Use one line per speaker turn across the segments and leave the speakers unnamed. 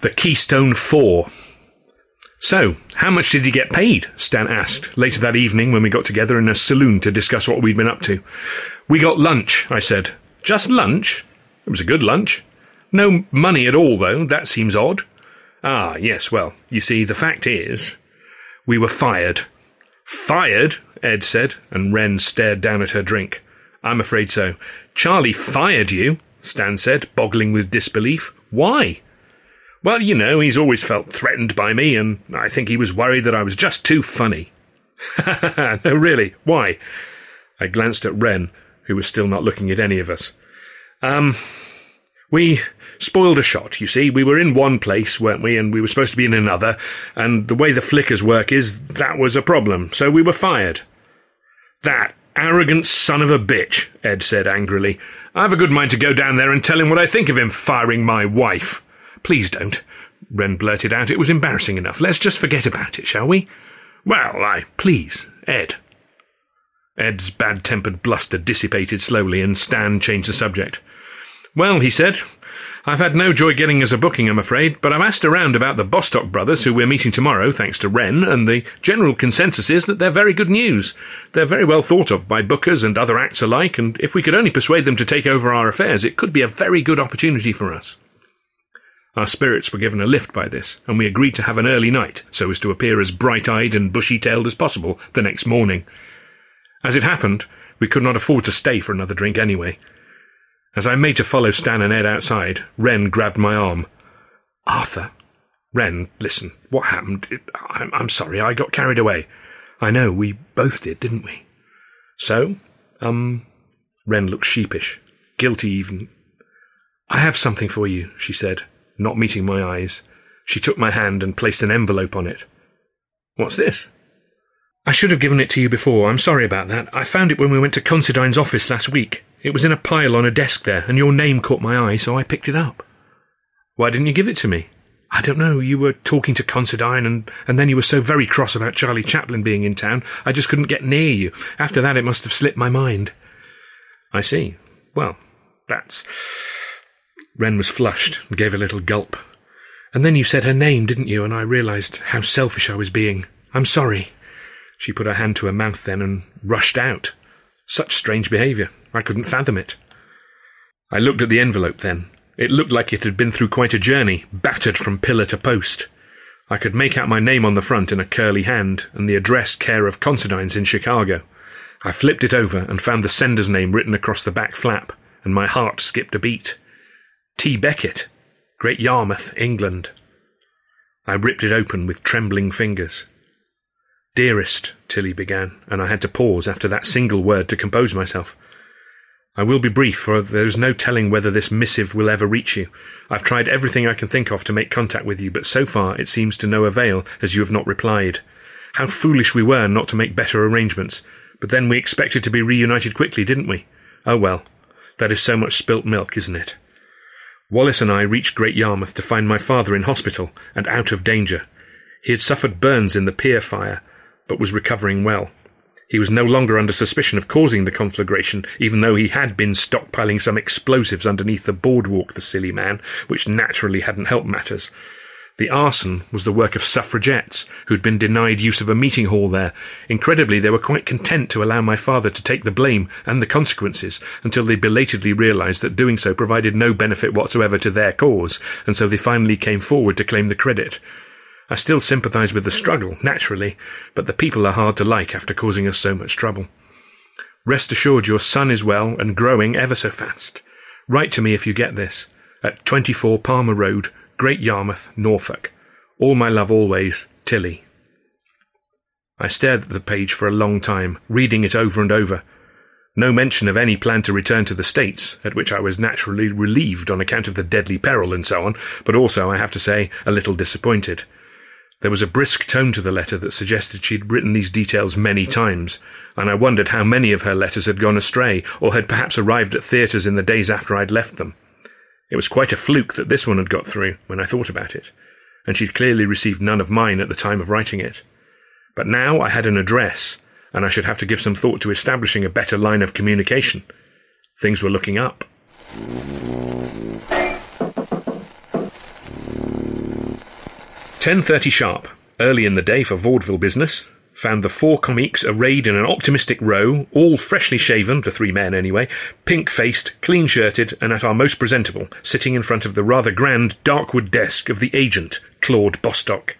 The Keystone Four. So, how much did he get paid? Stan asked later that evening when we got together in a saloon to discuss what we'd been up to. We got lunch, I said. Just lunch? It was a good lunch. No money at all, though. That seems odd. Ah, yes, well, you see, the fact is, we were fired. Fired? Ed said, and Wren stared down at her drink. I'm afraid so. Charlie fired you, Stan said, boggling with disbelief. Why? Well, you know, he's always felt threatened by me, and I think he was worried that I was just too funny. no, really, why? I glanced at Wren, who was still not looking at any of us. Um, we spoiled a shot, you see. We were in one place, weren't we, and we were supposed to be in another, and the way the flickers work is that was a problem, so we were fired. That arrogant son of a bitch, Ed said angrily. I've a good mind to go down there and tell him what I think of him firing my wife. Please don't, Wren blurted out. It was embarrassing enough. Let's just forget about it, shall we? Well, I. Please, Ed. Ed's bad tempered bluster dissipated slowly, and Stan changed the subject. Well, he said, I've had no joy getting us a booking, I'm afraid, but I've asked around about the Bostock brothers, who we're meeting tomorrow, thanks to Wren, and the general consensus is that they're very good news. They're very well thought of by bookers and other acts alike, and if we could only persuade them to take over our affairs, it could be a very good opportunity for us. Our spirits were given a lift by this, and we agreed to have an early night, so as to appear as bright-eyed and bushy-tailed as possible the next morning. As it happened, we could not afford to stay for another drink anyway. As I made to follow Stan and Ed outside, Wren grabbed my arm. Arthur. Wren, listen, what happened? It, I'm, I'm sorry, I got carried away. I know, we both did, didn't we? So? Um. Wren looked sheepish, guilty even. I have something for you, she said, not meeting my eyes. She took my hand and placed an envelope on it. What's this? I should have given it to you before. I'm sorry about that. I found it when we went to Considine's office last week. It was in a pile on a desk there, and your name caught my eye, so I picked it up. Why didn't you give it to me? I don't know. You were talking to Considine, and, and then you were so very cross about Charlie Chaplin being in town, I just couldn't get near you. After that, it must have slipped my mind. I see. Well, that's. Wren was flushed and gave a little gulp. And then you said her name, didn't you? And I realized how selfish I was being. I'm sorry. She put her hand to her mouth then and rushed out. Such strange behaviour. I couldn't fathom it. I looked at the envelope then. It looked like it had been through quite a journey, battered from pillar to post. I could make out my name on the front in a curly hand, and the address care of Considines in Chicago. I flipped it over and found the sender's name written across the back flap, and my heart skipped a beat. T. Beckett, Great Yarmouth, England. I ripped it open with trembling fingers. Dearest, Tilly began, and I had to pause after that single word to compose myself. I will be brief, for there is no telling whether this missive will ever reach you. I've tried everything I can think of to make contact with you, but so far it seems to no avail, as you have not replied. How foolish we were not to make better arrangements. But then we expected to be reunited quickly, didn't we? Oh well, that is so much spilt milk, isn't it? Wallace and I reached Great Yarmouth to find my father in hospital and out of danger. He had suffered burns in the pier fire, but was recovering well. He was no longer under suspicion of causing the conflagration, even though he had been stockpiling some explosives underneath the boardwalk, the silly man, which naturally hadn't helped matters. The arson was the work of suffragettes who'd been denied use of a meeting hall there. Incredibly, they were quite content to allow my father to take the blame and the consequences until they belatedly realised that doing so provided no benefit whatsoever to their cause, and so they finally came forward to claim the credit. I still sympathise with the struggle, naturally, but the people are hard to like after causing us so much trouble. Rest assured your son is well and growing ever so fast. Write to me if you get this. At 24 Palmer Road, Great Yarmouth, Norfolk. All my love always, Tilly. I stared at the page for a long time, reading it over and over. No mention of any plan to return to the States, at which I was naturally relieved on account of the deadly peril and so on, but also, I have to say, a little disappointed. There was a brisk tone to the letter that suggested she had written these details many times, and I wondered how many of her letters had gone astray, or had perhaps arrived at theatres in the days after I'd left them. It was quite a fluke that this one had got through, when I thought about it, and she'd clearly received none of mine at the time of writing it. But now I had an address, and I should have to give some thought to establishing a better line of communication. Things were looking up. Ten thirty sharp, early in the day for vaudeville business. Found the four comiques arrayed in an optimistic row, all freshly shaven, the three men anyway, pink faced, clean shirted, and at our most presentable, sitting in front of the rather grand darkwood desk of the agent, Claude Bostock.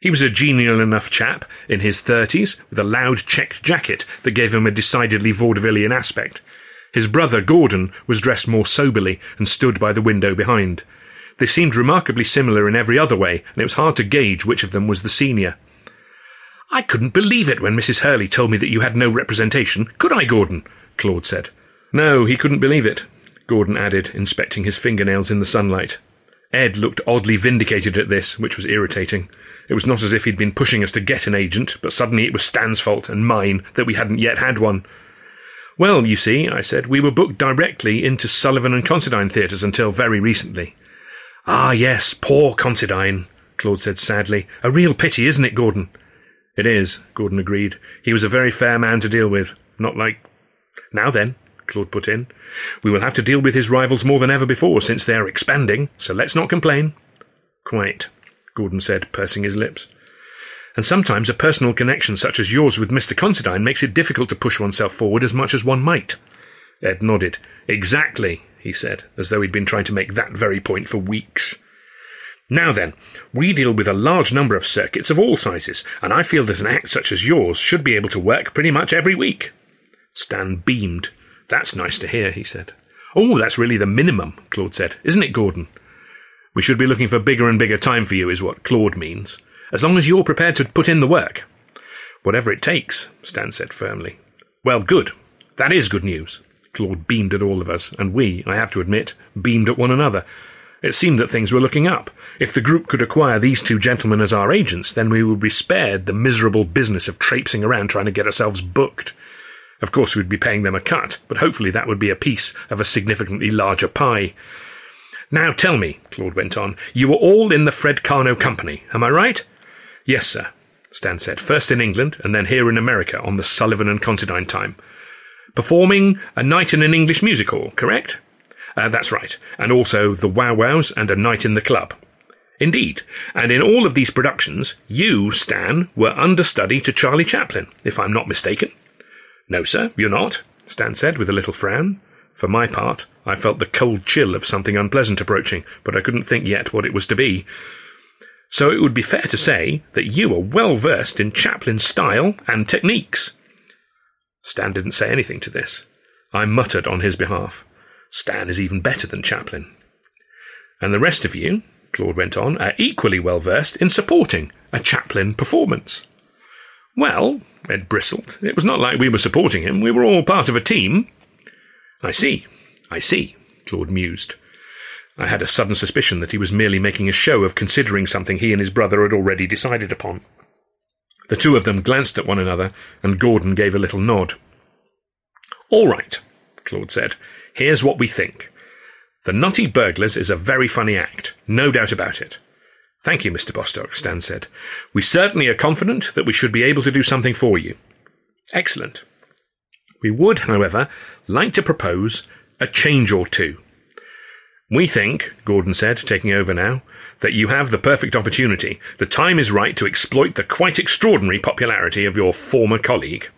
He was a genial enough chap, in his thirties, with a loud checked jacket that gave him a decidedly vaudevillian aspect. His brother, Gordon, was dressed more soberly and stood by the window behind. They seemed remarkably similar in every other way, and it was hard to gauge which of them was the senior. I couldn't believe it when Mrs. Hurley told me that you had no representation, could I, Gordon? Claude said. No, he couldn't believe it, Gordon added, inspecting his fingernails in the sunlight. Ed looked oddly vindicated at this, which was irritating. It was not as if he'd been pushing us to get an agent, but suddenly it was Stan's fault and mine that we hadn't yet had one. Well, you see, I said, we were booked directly into Sullivan and Considine theatres until very recently. Ah, yes, poor Considine, Claude said sadly. A real pity, isn't it, Gordon? It is, Gordon agreed. He was a very fair man to deal with. Not like. Now then, Claude put in. We will have to deal with his rivals more than ever before, since they are expanding, so let's not complain. Quite, Gordon said, pursing his lips. And sometimes a personal connection such as yours with Mr. Considine makes it difficult to push oneself forward as much as one might. Ed nodded. Exactly, he said, as though he'd been trying to make that very point for weeks. Now then, we deal with a large number of circuits of all sizes, and I feel that an act such as yours should be able to work pretty much every week. Stan beamed. That's nice to hear, he said. Oh, that's really the minimum, Claude said. Isn't it, Gordon? We should be looking for bigger and bigger time for you, is what Claude means. As long as you're prepared to put in the work. Whatever it takes, Stan said firmly. Well, good. That is good news. Claude beamed at all of us, and we, I have to admit, beamed at one another. It seemed that things were looking up. If the group could acquire these two gentlemen as our agents, then we would be spared the miserable business of traipsing around trying to get ourselves booked. Of course, we'd be paying them a cut, but hopefully that would be a piece of a significantly larger pie. Now tell me, Claude went on, you were all in the Fred Karno company, am I right? Yes, sir, Stan said, first in England and then here in America on the Sullivan and Considine time. Performing A Night in an English Music Hall, correct? Uh, that's right. And also The Wow Wows and A Night in the Club. Indeed. And in all of these productions, you, Stan, were understudy to Charlie Chaplin, if I'm not mistaken. No, sir, you're not, Stan said with a little frown. For my part, I felt the cold chill of something unpleasant approaching, but I couldn't think yet what it was to be. So it would be fair to say that you are well versed in Chaplin's style and techniques. Stan didn't say anything to this. I muttered on his behalf. Stan is even better than Chaplin. And the rest of you, Claude went on, are equally well versed in supporting a Chaplin performance. Well, Ed bristled, it was not like we were supporting him, we were all part of a team. I see, I see, Claude mused. I had a sudden suspicion that he was merely making a show of considering something he and his brother had already decided upon. The two of them glanced at one another, and Gordon gave a little nod. All right, Claude said. Here's what we think. The Nutty Burglars is a very funny act, no doubt about it. Thank you, Mr. Bostock, Stan said. We certainly are confident that we should be able to do something for you. Excellent. We would, however, like to propose a change or two. We think, Gordon said, taking over now, that you have the perfect opportunity. The time is right to exploit the quite extraordinary popularity of your former colleague.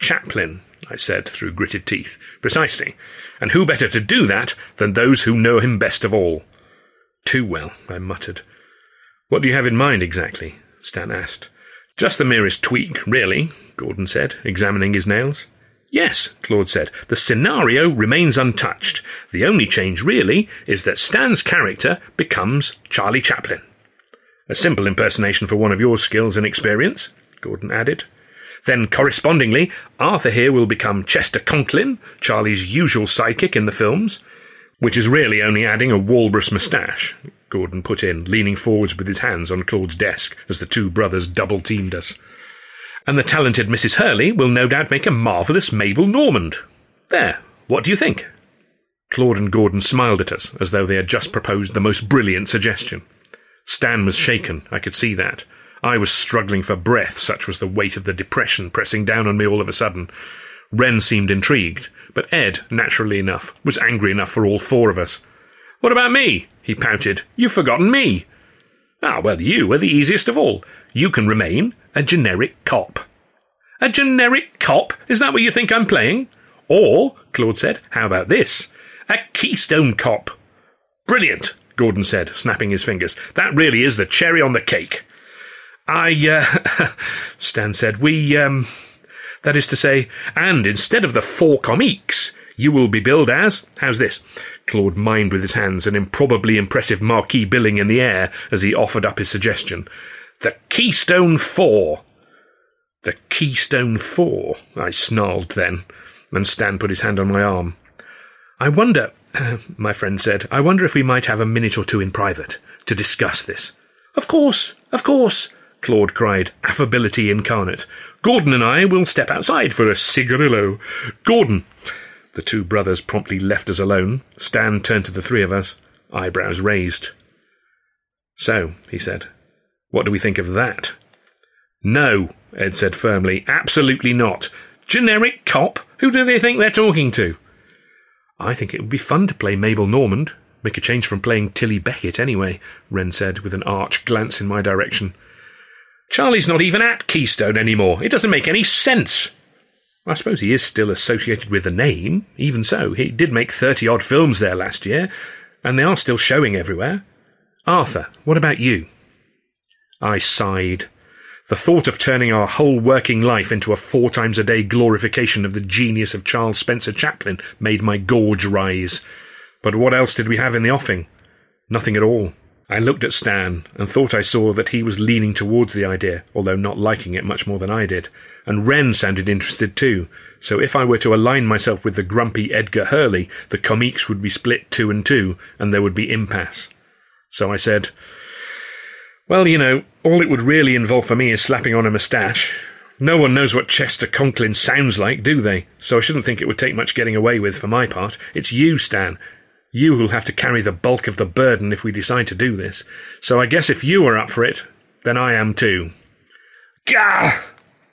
Chaplin, I said through gritted teeth. Precisely. And who better to do that than those who know him best of all? Too well, I muttered. What do you have in mind exactly? Stan asked. Just the merest tweak, really, Gordon said, examining his nails. Yes, Claude said. The scenario remains untouched. The only change, really, is that Stan's character becomes Charlie Chaplin. A simple impersonation for one of your skills and experience, Gordon added. Then, correspondingly, Arthur here will become Chester Conklin, Charlie's usual sidekick in the films, which is really only adding a walrus moustache, Gordon put in, leaning forwards with his hands on Claude's desk as the two brothers double teamed us. And the talented Mrs. Hurley will no doubt make a marvellous Mabel Normand. There, what do you think? Claude and Gordon smiled at us as though they had just proposed the most brilliant suggestion. Stan was shaken, I could see that. I was struggling for breath, such was the weight of the depression pressing down on me all of a sudden. Wren seemed intrigued, but Ed, naturally enough, was angry enough for all four of us. What about me? he pouted. You've forgotten me. Ah, well, you are the easiest of all. You can remain a generic cop. A generic cop? Is that what you think I'm playing? Or, Claude said, how about this? A Keystone cop. Brilliant, Gordon said, snapping his fingers. That really is the cherry on the cake. I, uh, Stan said, we, um, that is to say, and instead of the four comiques, you will be billed as, how's this? Claude mimed with his hands, an improbably impressive marquee billing in the air as he offered up his suggestion. The Keystone Four. The Keystone Four, I snarled then, and Stan put his hand on my arm. I wonder, my friend said, I wonder if we might have a minute or two in private to discuss this. Of course, of course, Claude cried, affability incarnate. Gordon and I will step outside for a cigarillo. Gordon! The two brothers promptly left us alone. Stan turned to the three of us, eyebrows raised. So, he said, what do we think of that? No, Ed said firmly, absolutely not. Generic cop? Who do they think they're talking to? I think it would be fun to play Mabel Normand. Make a change from playing Tilly Beckett, anyway, Wren said, with an arch glance in my direction. Charlie's not even at Keystone anymore. It doesn't make any sense. I suppose he is still associated with the name. Even so, he did make thirty odd films there last year, and they are still showing everywhere. Arthur, what about you? I sighed. The thought of turning our whole working life into a four times a day glorification of the genius of Charles Spencer Chaplin made my gorge rise. But what else did we have in the offing? Nothing at all. I looked at Stan and thought I saw that he was leaning towards the idea, although not liking it much more than I did. And Wren sounded interested too, so if I were to align myself with the grumpy Edgar Hurley, the comiques would be split two and two, and there would be impasse. So I said, Well, you know, all it would really involve for me is slapping on a moustache. No one knows what Chester Conklin sounds like, do they? So I shouldn't think it would take much getting away with for my part. It's you, Stan, you who'll have to carry the bulk of the burden if we decide to do this. So I guess if you are up for it, then I am too. Gah!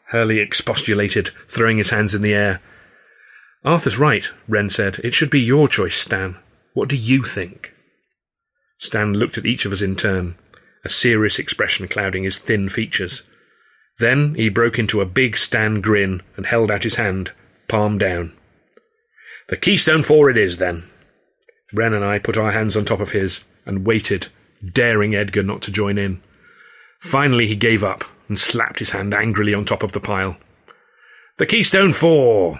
Hurley expostulated, throwing his hands in the air. Arthur's right, Wren said. It should be your choice, Stan. What do you think? Stan looked at each of us in turn, a serious expression clouding his thin features. Then he broke into a big Stan grin and held out his hand, palm down. The Keystone Four it is, then. Wren and I put our hands on top of his and waited, daring Edgar not to join in. Finally, he gave up and slapped his hand angrily on top of the pile. The Keystone Four!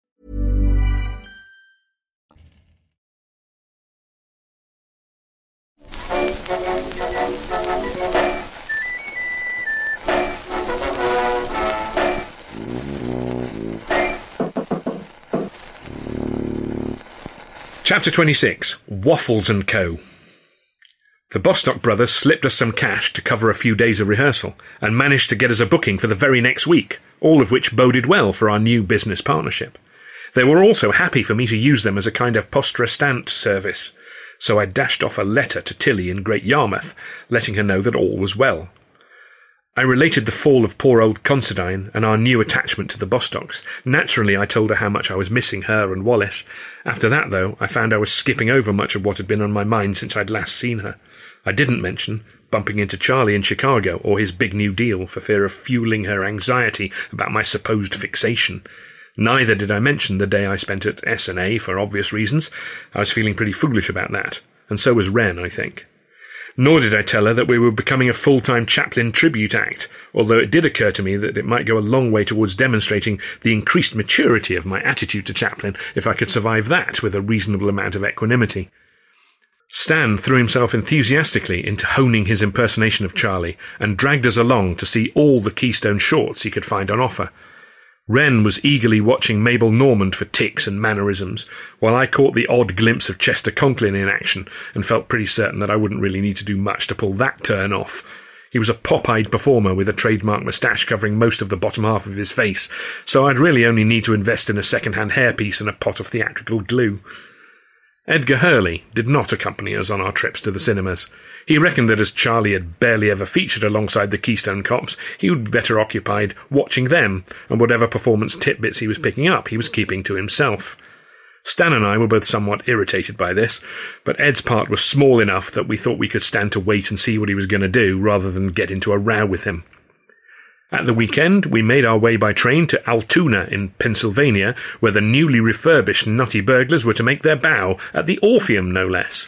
Chapter 26 Waffles and Co. The Bostock brothers slipped us some cash to cover a few days of rehearsal and managed to get us a booking for the very next week, all of which boded well for our new business partnership. They were also happy for me to use them as a kind of poste restante service, so I dashed off a letter to Tilly in Great Yarmouth, letting her know that all was well. I related the fall of poor old Considine and our new attachment to the Bostocks. Naturally, I told her how much I was missing her and Wallace. After that, though, I found I was skipping over much of what had been on my mind since I'd last seen her. I didn't mention bumping into Charlie in Chicago or his big new deal for fear of fueling her anxiety about my supposed fixation. Neither did I mention the day I spent at Essanay for obvious reasons. I was feeling pretty foolish about that, and so was Wren, I think. Nor did I tell her that we were becoming a full-time Chaplin tribute act, although it did occur to me that it might go a long way towards demonstrating the increased maturity of my attitude to Chaplin if I could survive that with a reasonable amount of equanimity. Stan threw himself enthusiastically into honing his impersonation of Charlie and dragged us along to see all the Keystone shorts he could find on offer. Wren was eagerly watching Mabel Normand for tics and mannerisms, while I caught the odd glimpse of Chester Conklin in action and felt pretty certain that I wouldn't really need to do much to pull that turn off. He was a pop-eyed performer with a trademark moustache covering most of the bottom half of his face, so I'd really only need to invest in a second-hand hairpiece and a pot of theatrical glue. Edgar Hurley did not accompany us on our trips to the cinemas. He reckoned that as Charlie had barely ever featured alongside the Keystone Cops, he would be better occupied watching them, and whatever performance titbits he was picking up he was keeping to himself. Stan and I were both somewhat irritated by this, but Ed's part was small enough that we thought we could stand to wait and see what he was going to do rather than get into a row with him. At the weekend, we made our way by train to Altoona in Pennsylvania, where the newly refurbished Nutty Burglars were to make their bow at the Orpheum, no less.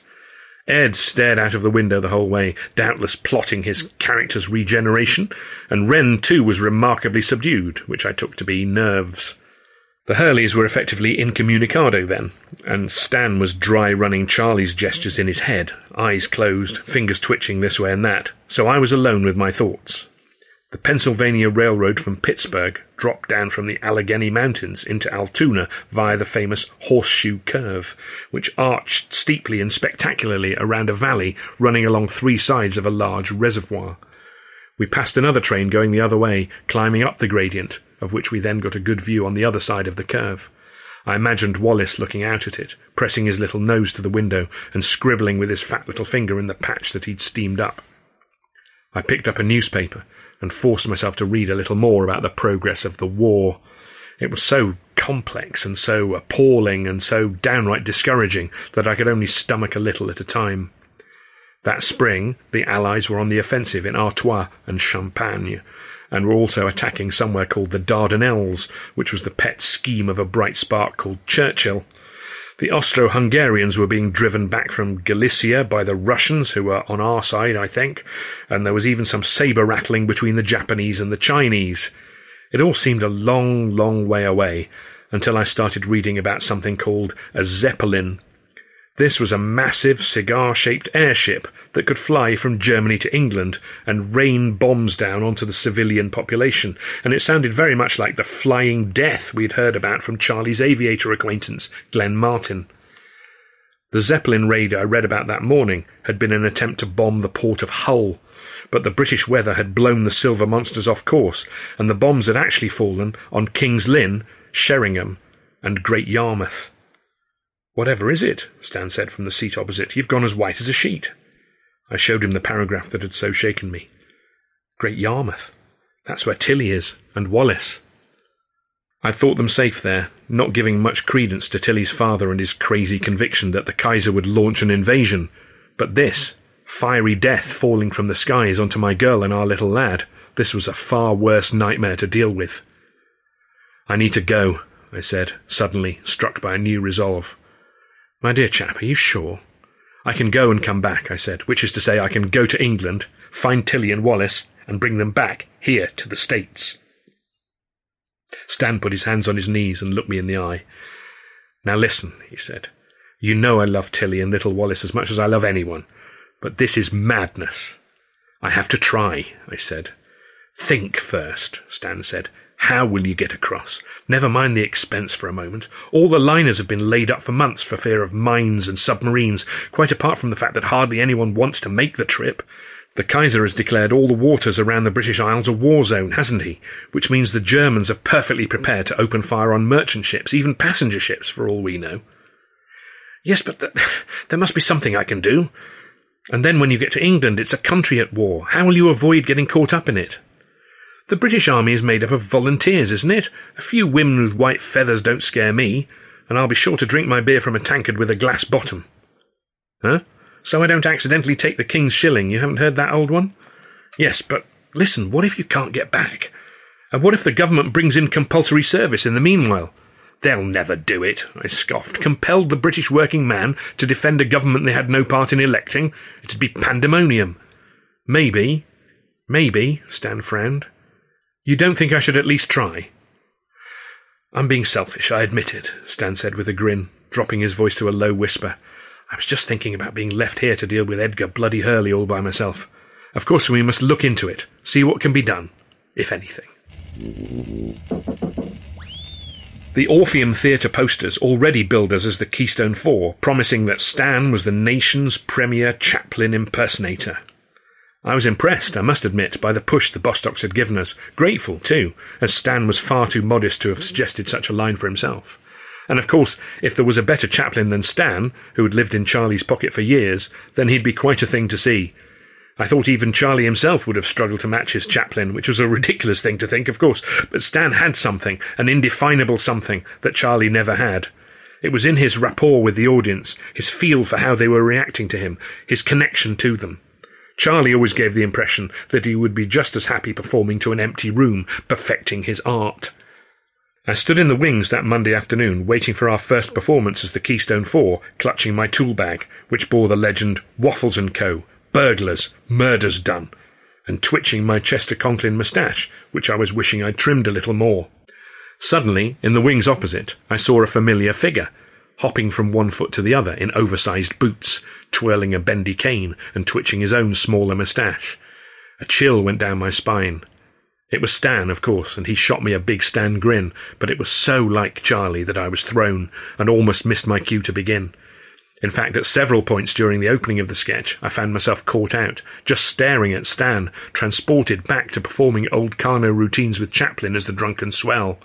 Ed stared out of the window the whole way, doubtless plotting his character's regeneration, and Wren too was remarkably subdued, which I took to be nerves. The Hurleys were effectively incommunicado then, and Stan was dry running Charlie's gestures in his head, eyes closed, fingers twitching this way and that, so I was alone with my thoughts. The Pennsylvania Railroad from Pittsburgh dropped down from the Allegheny Mountains into Altoona via the famous Horseshoe Curve, which arched steeply and spectacularly around a valley running along three sides of a large reservoir. We passed another train going the other way, climbing up the gradient, of which we then got a good view on the other side of the curve. I imagined Wallace looking out at it, pressing his little nose to the window and scribbling with his fat little finger in the patch that he'd steamed up. I picked up a newspaper and forced myself to read a little more about the progress of the war. It was so complex and so appalling and so downright discouraging that I could only stomach a little at a time. That spring, the Allies were on the offensive in Artois and Champagne, and were also attacking somewhere called the Dardanelles, which was the pet scheme of a bright spark called Churchill. The Austro Hungarians were being driven back from Galicia by the Russians, who were on our side, I think, and there was even some sabre rattling between the Japanese and the Chinese. It all seemed a long, long way away until I started reading about something called a Zeppelin, this was a massive cigar shaped airship that could fly from Germany to England and rain bombs down onto the civilian population, and it sounded very much like the flying death we'd heard about from Charlie's aviator acquaintance, Glenn Martin. The Zeppelin raid I read about that morning had been an attempt to bomb the port of Hull, but the British weather had blown the silver monsters off course, and the bombs had actually fallen on King's Lynn, Sheringham, and Great Yarmouth. Whatever is it? Stan said from the seat opposite. You've gone as white as a sheet. I showed him the paragraph that had so shaken me. Great Yarmouth. That's where Tilly is, and Wallace. I thought them safe there, not giving much credence to Tilly's father and his crazy conviction that the Kaiser would launch an invasion. But this, fiery death falling from the skies onto my girl and our little lad, this was a far worse nightmare to deal with. I need to go, I said, suddenly struck by a new resolve. My dear chap, are you sure? I can go and come back, I said, which is to say, I can go to England, find Tilly and Wallace, and bring them back here to the States. Stan put his hands on his knees and looked me in the eye. Now listen, he said. You know I love Tilly and little Wallace as much as I love anyone, but this is madness. I have to try, I said. Think first, Stan said. How will you get across? Never mind the expense for a moment. All the liners have been laid up for months for fear of mines and submarines, quite apart from the fact that hardly anyone wants to make the trip. The Kaiser has declared all the waters around the British Isles a war zone, hasn't he? Which means the Germans are perfectly prepared to open fire on merchant ships, even passenger ships, for all we know. Yes, but th- there must be something I can do. And then when you get to England, it's a country at war. How will you avoid getting caught up in it? The British Army is made up of volunteers, isn't it? A few women with white feathers don't scare me, and I'll be sure to drink my beer from a tankard with a glass bottom. Huh? So I don't accidentally take the King's shilling. You haven't heard that old one? Yes, but listen, what if you can't get back? And what if the government brings in compulsory service in the meanwhile? They'll never do it, I scoffed. Compelled the British working man to defend a government they had no part in electing? It'd be pandemonium. Maybe. Maybe, Stan frowned. You don't think I should at least try? I'm being selfish, I admit it, Stan said with a grin, dropping his voice to a low whisper. I was just thinking about being left here to deal with Edgar Bloody Hurley all by myself. Of course, we must look into it, see what can be done, if anything. The Orpheum Theatre posters already billed us as the Keystone Four, promising that Stan was the nation's premier Chaplin impersonator. I was impressed, I must admit, by the push the Bostocks had given us. Grateful, too, as Stan was far too modest to have suggested such a line for himself. And of course, if there was a better Chaplin than Stan, who had lived in Charlie's pocket for years, then he'd be quite a thing to see. I thought even Charlie himself would have struggled to match his Chaplin, which was a ridiculous thing to think, of course, but Stan had something, an indefinable something, that Charlie never had. It was in his rapport with the audience, his feel for how they were reacting to him, his connection to them. Charlie always gave the impression that he would be just as happy performing to an empty room, perfecting his art. I stood in the wings that Monday afternoon, waiting for our first performance as the Keystone Four, clutching my tool bag, which bore the legend Waffles and Co., Burglars, Murders Done, and twitching my Chester Conklin moustache, which I was wishing I'd trimmed a little more. Suddenly, in the wings opposite, I saw a familiar figure, hopping from one foot to the other in oversized boots, twirling a bendy cane and twitching his own smaller moustache. A chill went down my spine. It was Stan, of course, and he shot me a big Stan grin, but it was so like Charlie that I was thrown and almost missed my cue to begin. In fact, at several points during the opening of the sketch, I found myself caught out, just staring at Stan, transported back to performing old Karno routines with Chaplin as the drunken swell.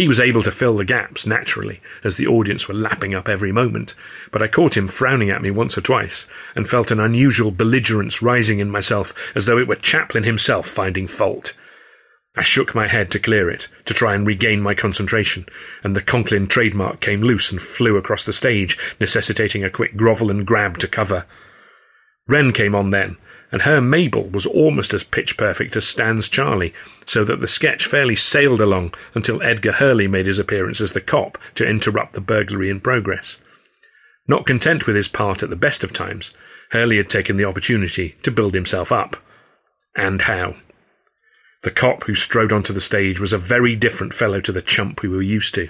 He was able to fill the gaps, naturally, as the audience were lapping up every moment, but I caught him frowning at me once or twice, and felt an unusual belligerence rising in myself, as though it were Chaplin himself finding fault. I shook my head to clear it, to try and regain my concentration, and the Conklin trademark came loose and flew across the stage, necessitating a quick grovel and grab to cover. Wren came on then, and her Mabel was almost as pitch perfect as Stan's Charlie, so that the sketch fairly sailed along until Edgar Hurley made his appearance as the cop to interrupt the burglary in progress. Not content with his part at the best of times, Hurley had taken the opportunity to build himself up. And how? The cop who strode onto the stage was a very different fellow to the chump we were used to.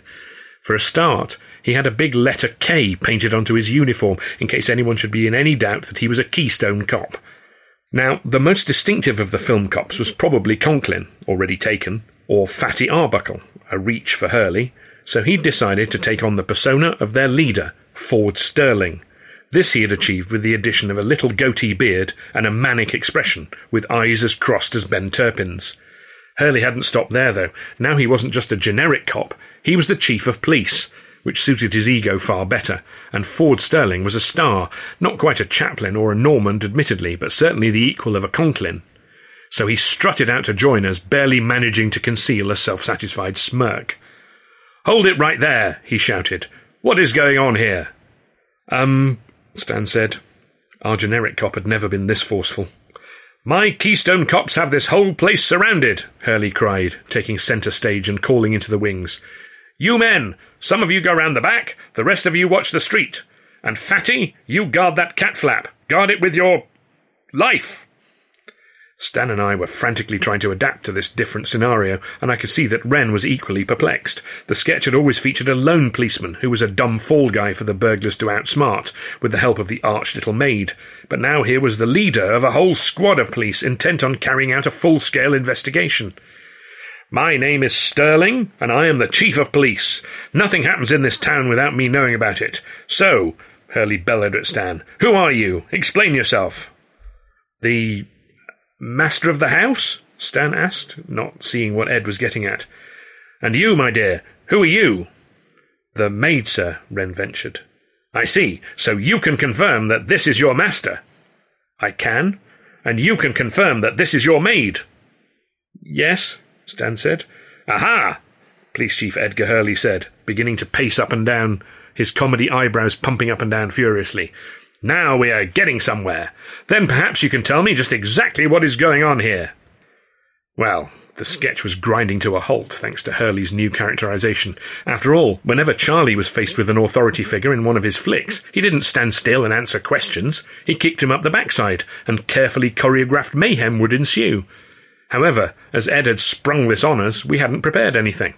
For a start, he had a big letter K painted onto his uniform in case anyone should be in any doubt that he was a Keystone cop. Now, the most distinctive of the film cops was probably Conklin, already taken, or Fatty Arbuckle, a reach for Hurley, so he'd decided to take on the persona of their leader, Ford Sterling. This he had achieved with the addition of a little goatee beard and a manic expression, with eyes as crossed as Ben Turpin's. Hurley hadn't stopped there, though. Now he wasn't just a generic cop, he was the chief of police, which suited his ego far better, and Ford Sterling was a star, not quite a Chaplin or a Normand, admittedly, but certainly the equal of a Conklin. So he strutted out to join us, barely managing to conceal a self satisfied smirk. Hold it right there, he shouted. What is going on here? Um, Stan said. Our generic cop had never been this forceful. My Keystone cops have this whole place surrounded, Hurley cried, taking centre stage and calling into the wings. You men, some of you go round the back, the rest of you watch the street. And Fatty, you guard that cat flap. Guard it with your life. Stan and I were frantically trying to adapt to this different scenario, and I could see that Wren was equally perplexed. The sketch had always featured a lone policeman who was a dumb fall guy for the burglars to outsmart, with the help of the arch little maid. But now here was the leader of a whole squad of police intent on carrying out a full scale investigation. My name is Sterling, and I am the Chief of Police. Nothing happens in this town without me knowing about it. So, Hurley bellowed at Stan, who are you? Explain yourself. The Master of the house? Stan asked, not seeing what Ed was getting at. And you, my dear, who are you? The maid, sir, Wren ventured. I see. So you can confirm that this is your master. I can. And you can confirm that this is your maid. Yes, Stan said. Aha! Police Chief Edgar Hurley said, beginning to pace up and down, his comedy eyebrows pumping up and down furiously. Now we are getting somewhere. Then perhaps you can tell me just exactly what is going on here. Well, the sketch was grinding to a halt thanks to Hurley's new characterization. After all, whenever Charlie was faced with an authority figure in one of his flicks, he didn't stand still and answer questions. He kicked him up the backside, and carefully choreographed mayhem would ensue. However, as Ed had sprung this on us, we hadn't prepared anything.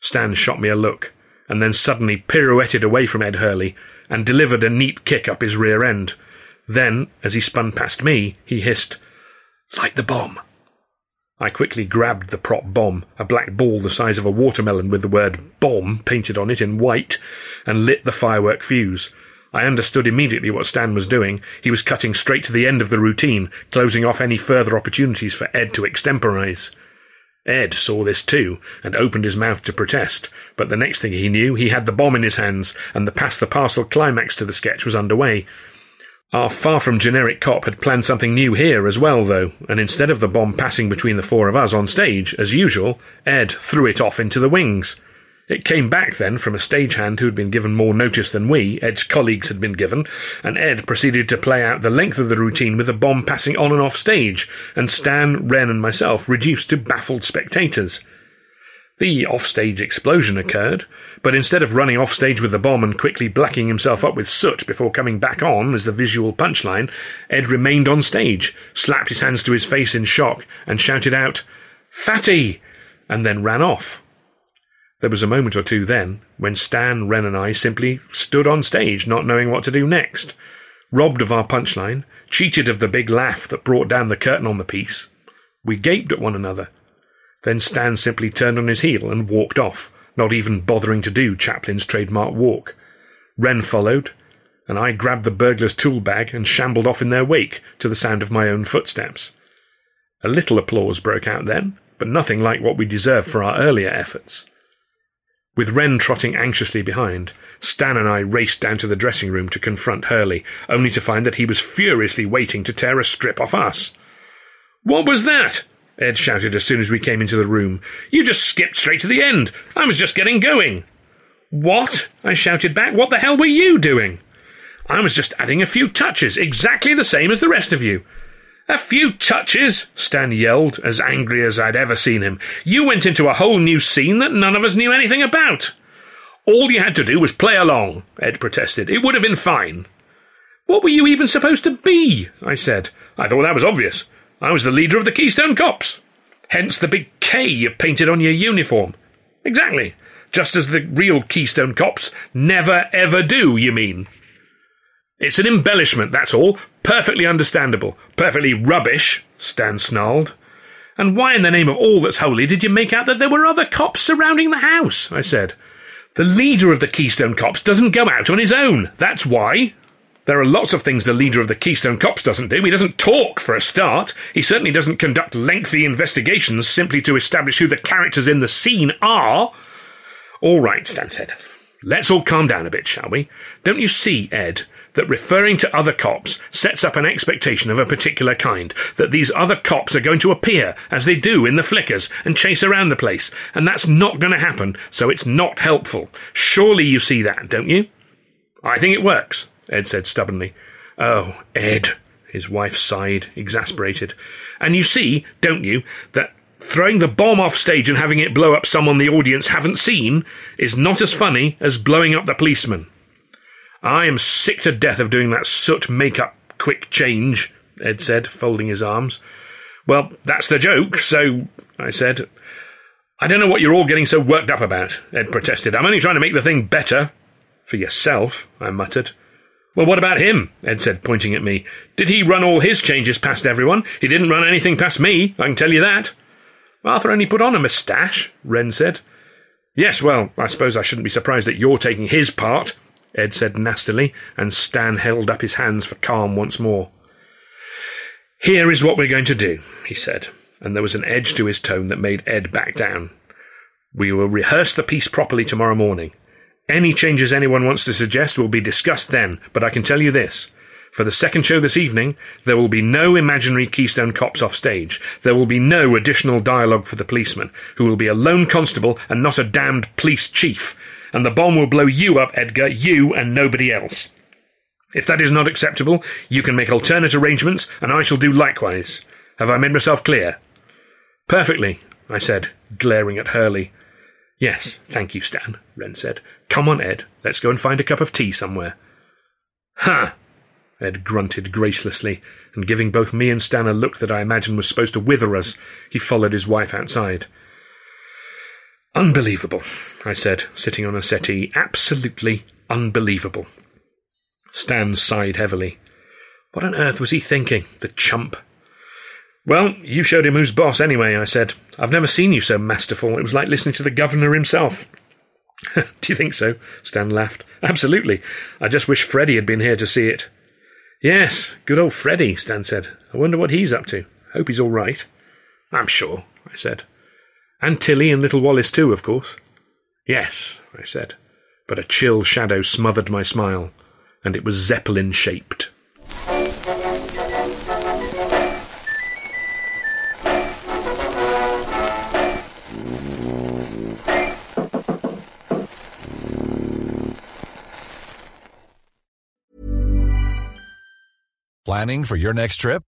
Stan shot me a look, and then suddenly pirouetted away from Ed Hurley and delivered a neat kick up his rear end. Then, as he spun past me, he hissed, Light the bomb. I quickly grabbed the prop bomb, a black ball the size of a watermelon with the word bomb painted on it in white, and lit the firework fuse. I understood immediately what Stan was doing. He was cutting straight to the end of the routine, closing off any further opportunities for Ed to extemporize. Ed saw this too, and opened his mouth to protest, but the next thing he knew, he had the bomb in his hands, and the pass the parcel climax to the sketch was underway. Our far from generic cop had planned something new here as well, though, and instead of the bomb passing between the four of us on stage, as usual, Ed threw it off into the wings. It came back then from a stagehand who had been given more notice than we, Ed's colleagues had been given, and Ed proceeded to play out the length of the routine with the bomb passing on and off stage, and Stan, Wren, and myself reduced to baffled spectators. The offstage explosion occurred, but instead of running offstage with the bomb and quickly blacking himself up with soot before coming back on as the visual punchline, Ed remained on stage, slapped his hands to his face in shock, and shouted out, Fatty! and then ran off. There was a moment or two then when Stan, Wren, and I simply stood on stage, not knowing what to do next. Robbed of our punchline, cheated of the big laugh that brought down the curtain on the piece, we gaped at one another. Then Stan simply turned on his heel and walked off, not even bothering to do Chaplin's trademark walk. Wren followed, and I grabbed the burglar's tool bag and shambled off in their wake to the sound of my own footsteps. A little applause broke out then, but nothing like what we deserved for our earlier efforts. With Wren trotting anxiously behind, Stan and I raced down to the dressing room to confront Hurley, only to find that he was furiously waiting to tear a strip off us. What was that? Ed shouted as soon as we came into the room. You just skipped straight to the end. I was just getting going. What? I shouted back. What the hell were you doing? I was just adding a few touches, exactly the same as the rest of you. A few touches, Stan yelled, as angry as I'd ever seen him. You went into a whole new scene that none of us knew anything about. All you had to do was play along, Ed protested. It would have been fine. What were you even supposed to be? I said. I thought that was obvious. I was the leader of the Keystone Cops. Hence the big K you painted on your uniform. Exactly. Just as the real Keystone Cops never ever do, you mean? It's an embellishment, that's all. Perfectly understandable. Perfectly rubbish, Stan snarled. And why in the name of all that's holy did you make out that there were other cops surrounding the house? I said. The leader of the Keystone Cops doesn't go out on his own. That's why. There are lots of things the leader of the Keystone Cops doesn't do. He doesn't talk, for a start. He certainly doesn't conduct lengthy investigations simply to establish who the characters in the scene are. All right, Stan said. Let's all calm down a bit, shall we? Don't you see, Ed, that referring to other cops sets up an expectation of a particular kind, that these other cops are going to appear, as they do in the flickers, and chase around the place, and that's not going to happen, so it's not helpful. Surely you see that, don't you? I think it works, Ed said stubbornly. Oh, Ed, his wife sighed, exasperated. And you see, don't you, that throwing the bomb off stage and having it blow up someone the audience haven't seen is not as funny as blowing up the policeman. I am sick to death of doing that soot make-up quick change, Ed said, folding his arms. Well, that's the joke, so I said. I don't know what you're all getting so worked up about, Ed protested. I'm only trying to make the thing better. For yourself, I muttered. Well, what about him? Ed said, pointing at me. Did he run all his changes past everyone? He didn't run anything past me, I can tell you that. Arthur only put on a moustache, Wren said. Yes, well, I suppose I shouldn't be surprised that you're taking his part, Ed said nastily, and Stan held up his hands for calm once more. Here is what we're going to do, he said, and there was an edge to his tone that made Ed back down. We will rehearse the piece properly tomorrow morning. Any changes anyone wants to suggest will be discussed then, but I can tell you this. For the second show this evening, there will be no imaginary Keystone cops off stage. There will be no additional dialogue for the policeman, who will be a lone constable and not a damned police chief. And the bomb will blow you up, Edgar, you and nobody else. If that is not acceptable, you can make alternate arrangements, and I shall do likewise. Have I made myself clear? Perfectly, I said, glaring at Hurley. Yes, thank you, Stan, Wren said. Come on, Ed. Let's go and find a cup of tea somewhere. Ha! Ed grunted gracelessly, and giving both me and Stan a look that I imagine was supposed to wither us, he followed his wife outside. Unbelievable, I said, sitting on a settee. Absolutely unbelievable. Stan sighed heavily. What on earth was he thinking, the chump? Well, you showed him who's boss anyway, I said. I've never seen you so masterful. It was like listening to the governor himself. Do you think so? Stan laughed. Absolutely. I just wish Freddie had been here to see it. Yes, good old Freddie, Stan said. I wonder what he's up to. Hope he's all right. I'm sure, I said. And Tilly and little Wallace too, of course. Yes, I said. But a chill shadow smothered my smile, and it was Zeppelin shaped.
Planning for your next trip?